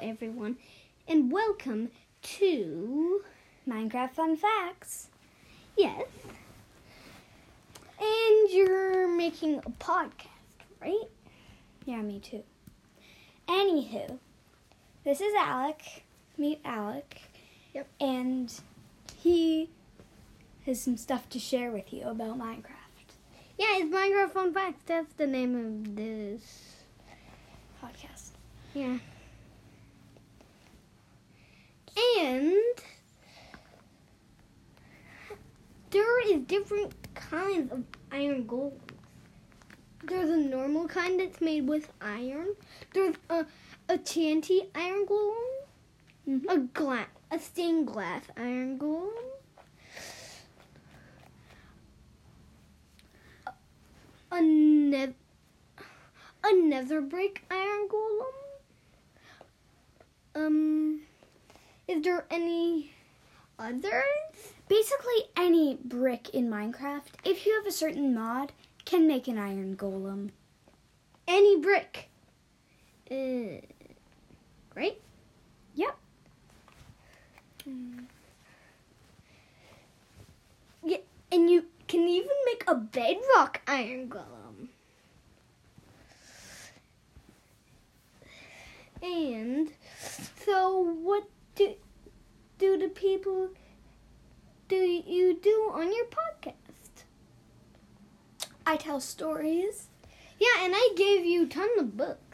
everyone, and welcome to Minecraft Fun Facts. yes. And you're making a podcast, right? Yeah, me too. Anywho, this is Alec. Meet Alec. Yep. And he has some stuff to share with you about Minecraft. Yeah, it's Minecraft Fun Facts. That's the name of this. Podcast. Yeah. And there is different kinds of iron golems. There's a normal kind that's made with iron. There's a a TNT iron golem, Mhm. a glass, a stained glass iron golem, a ne- a nether brick iron golem. Um, is there any others? Basically, any brick in Minecraft, if you have a certain mod, can make an iron golem. Any brick. Uh, right? Yep. Yeah, and you can even make a bedrock iron golem. And so, what do do the people do you do on your podcast? I tell stories. Yeah, and I gave you tons of books.